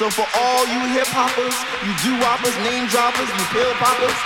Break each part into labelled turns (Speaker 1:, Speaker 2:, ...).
Speaker 1: So for all you hip hoppers, you do whoppers, name droppers, you pill poppers,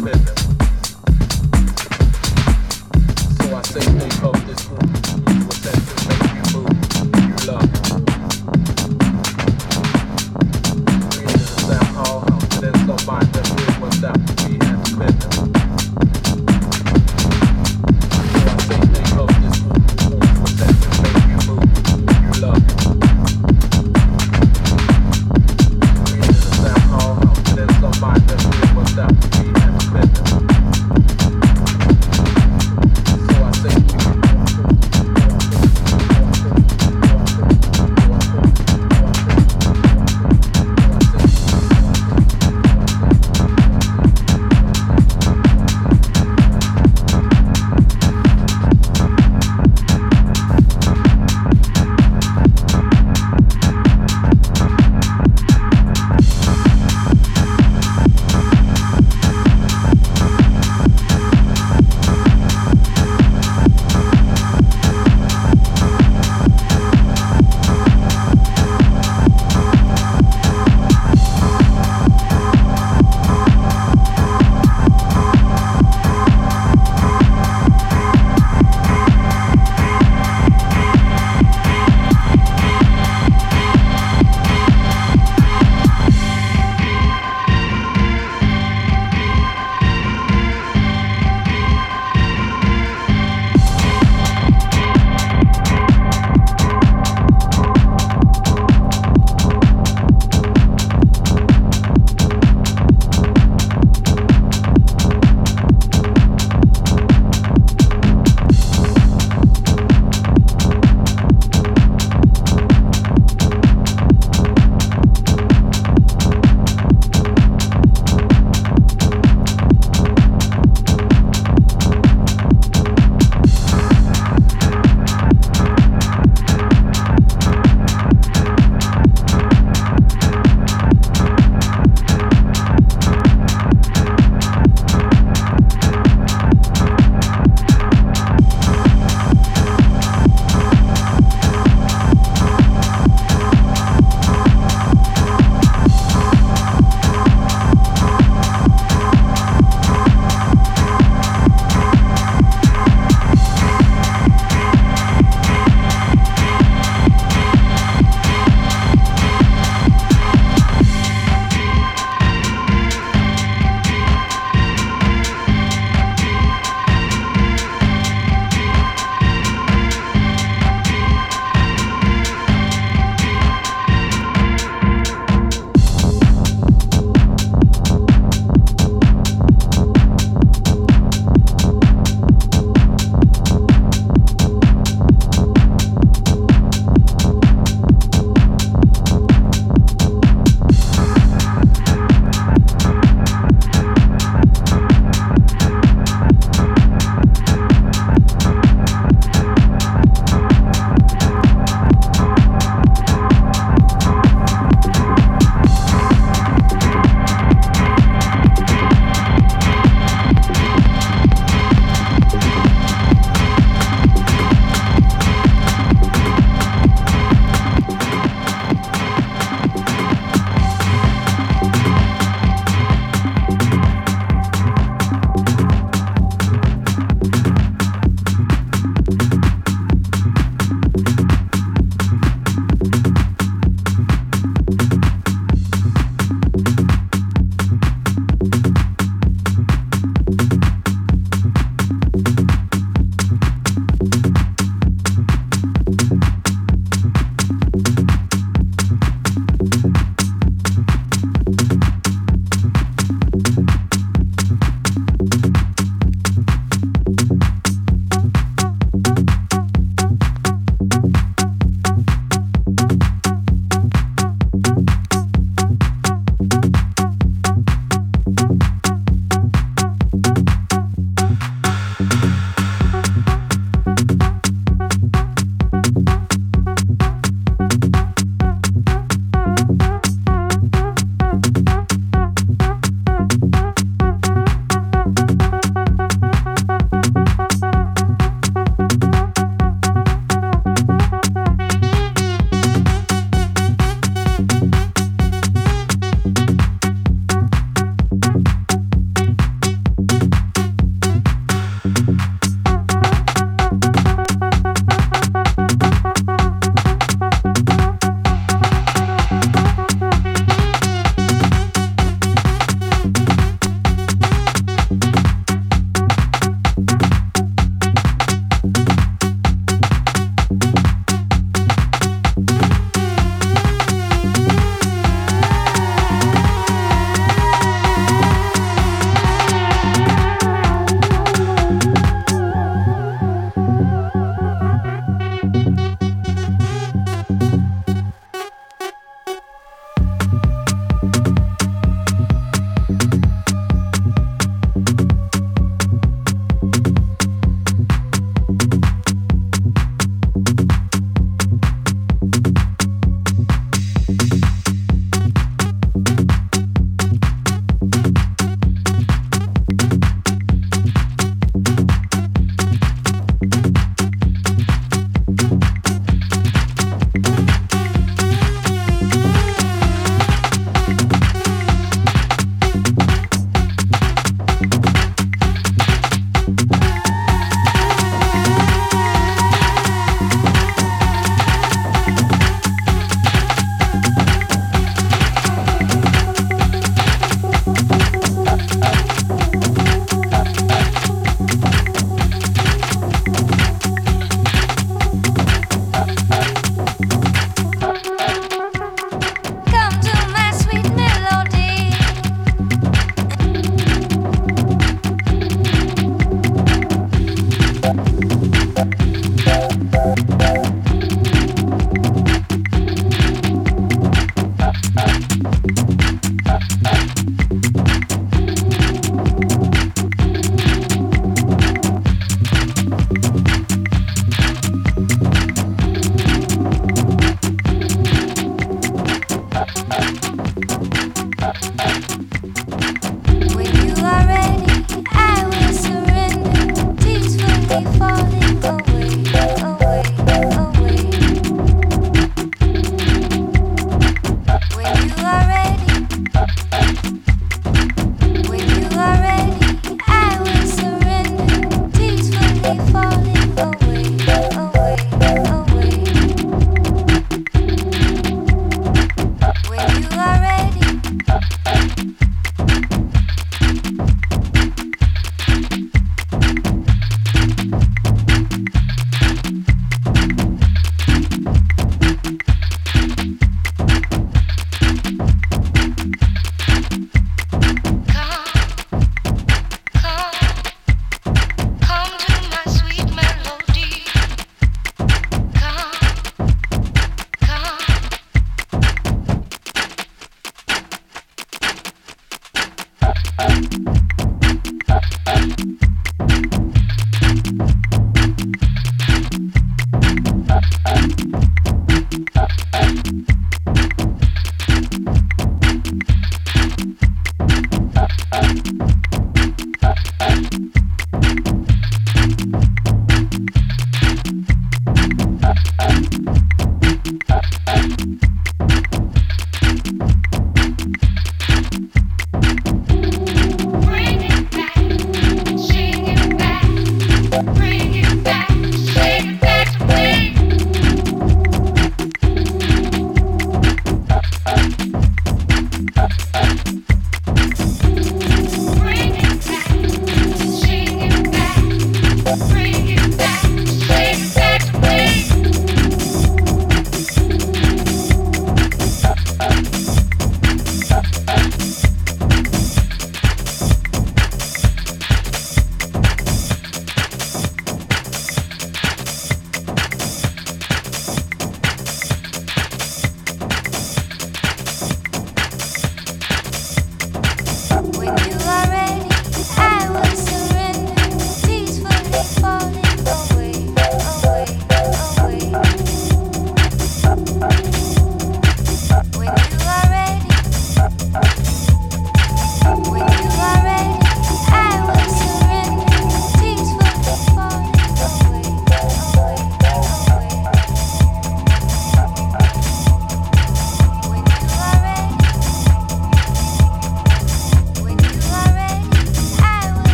Speaker 2: Perfect.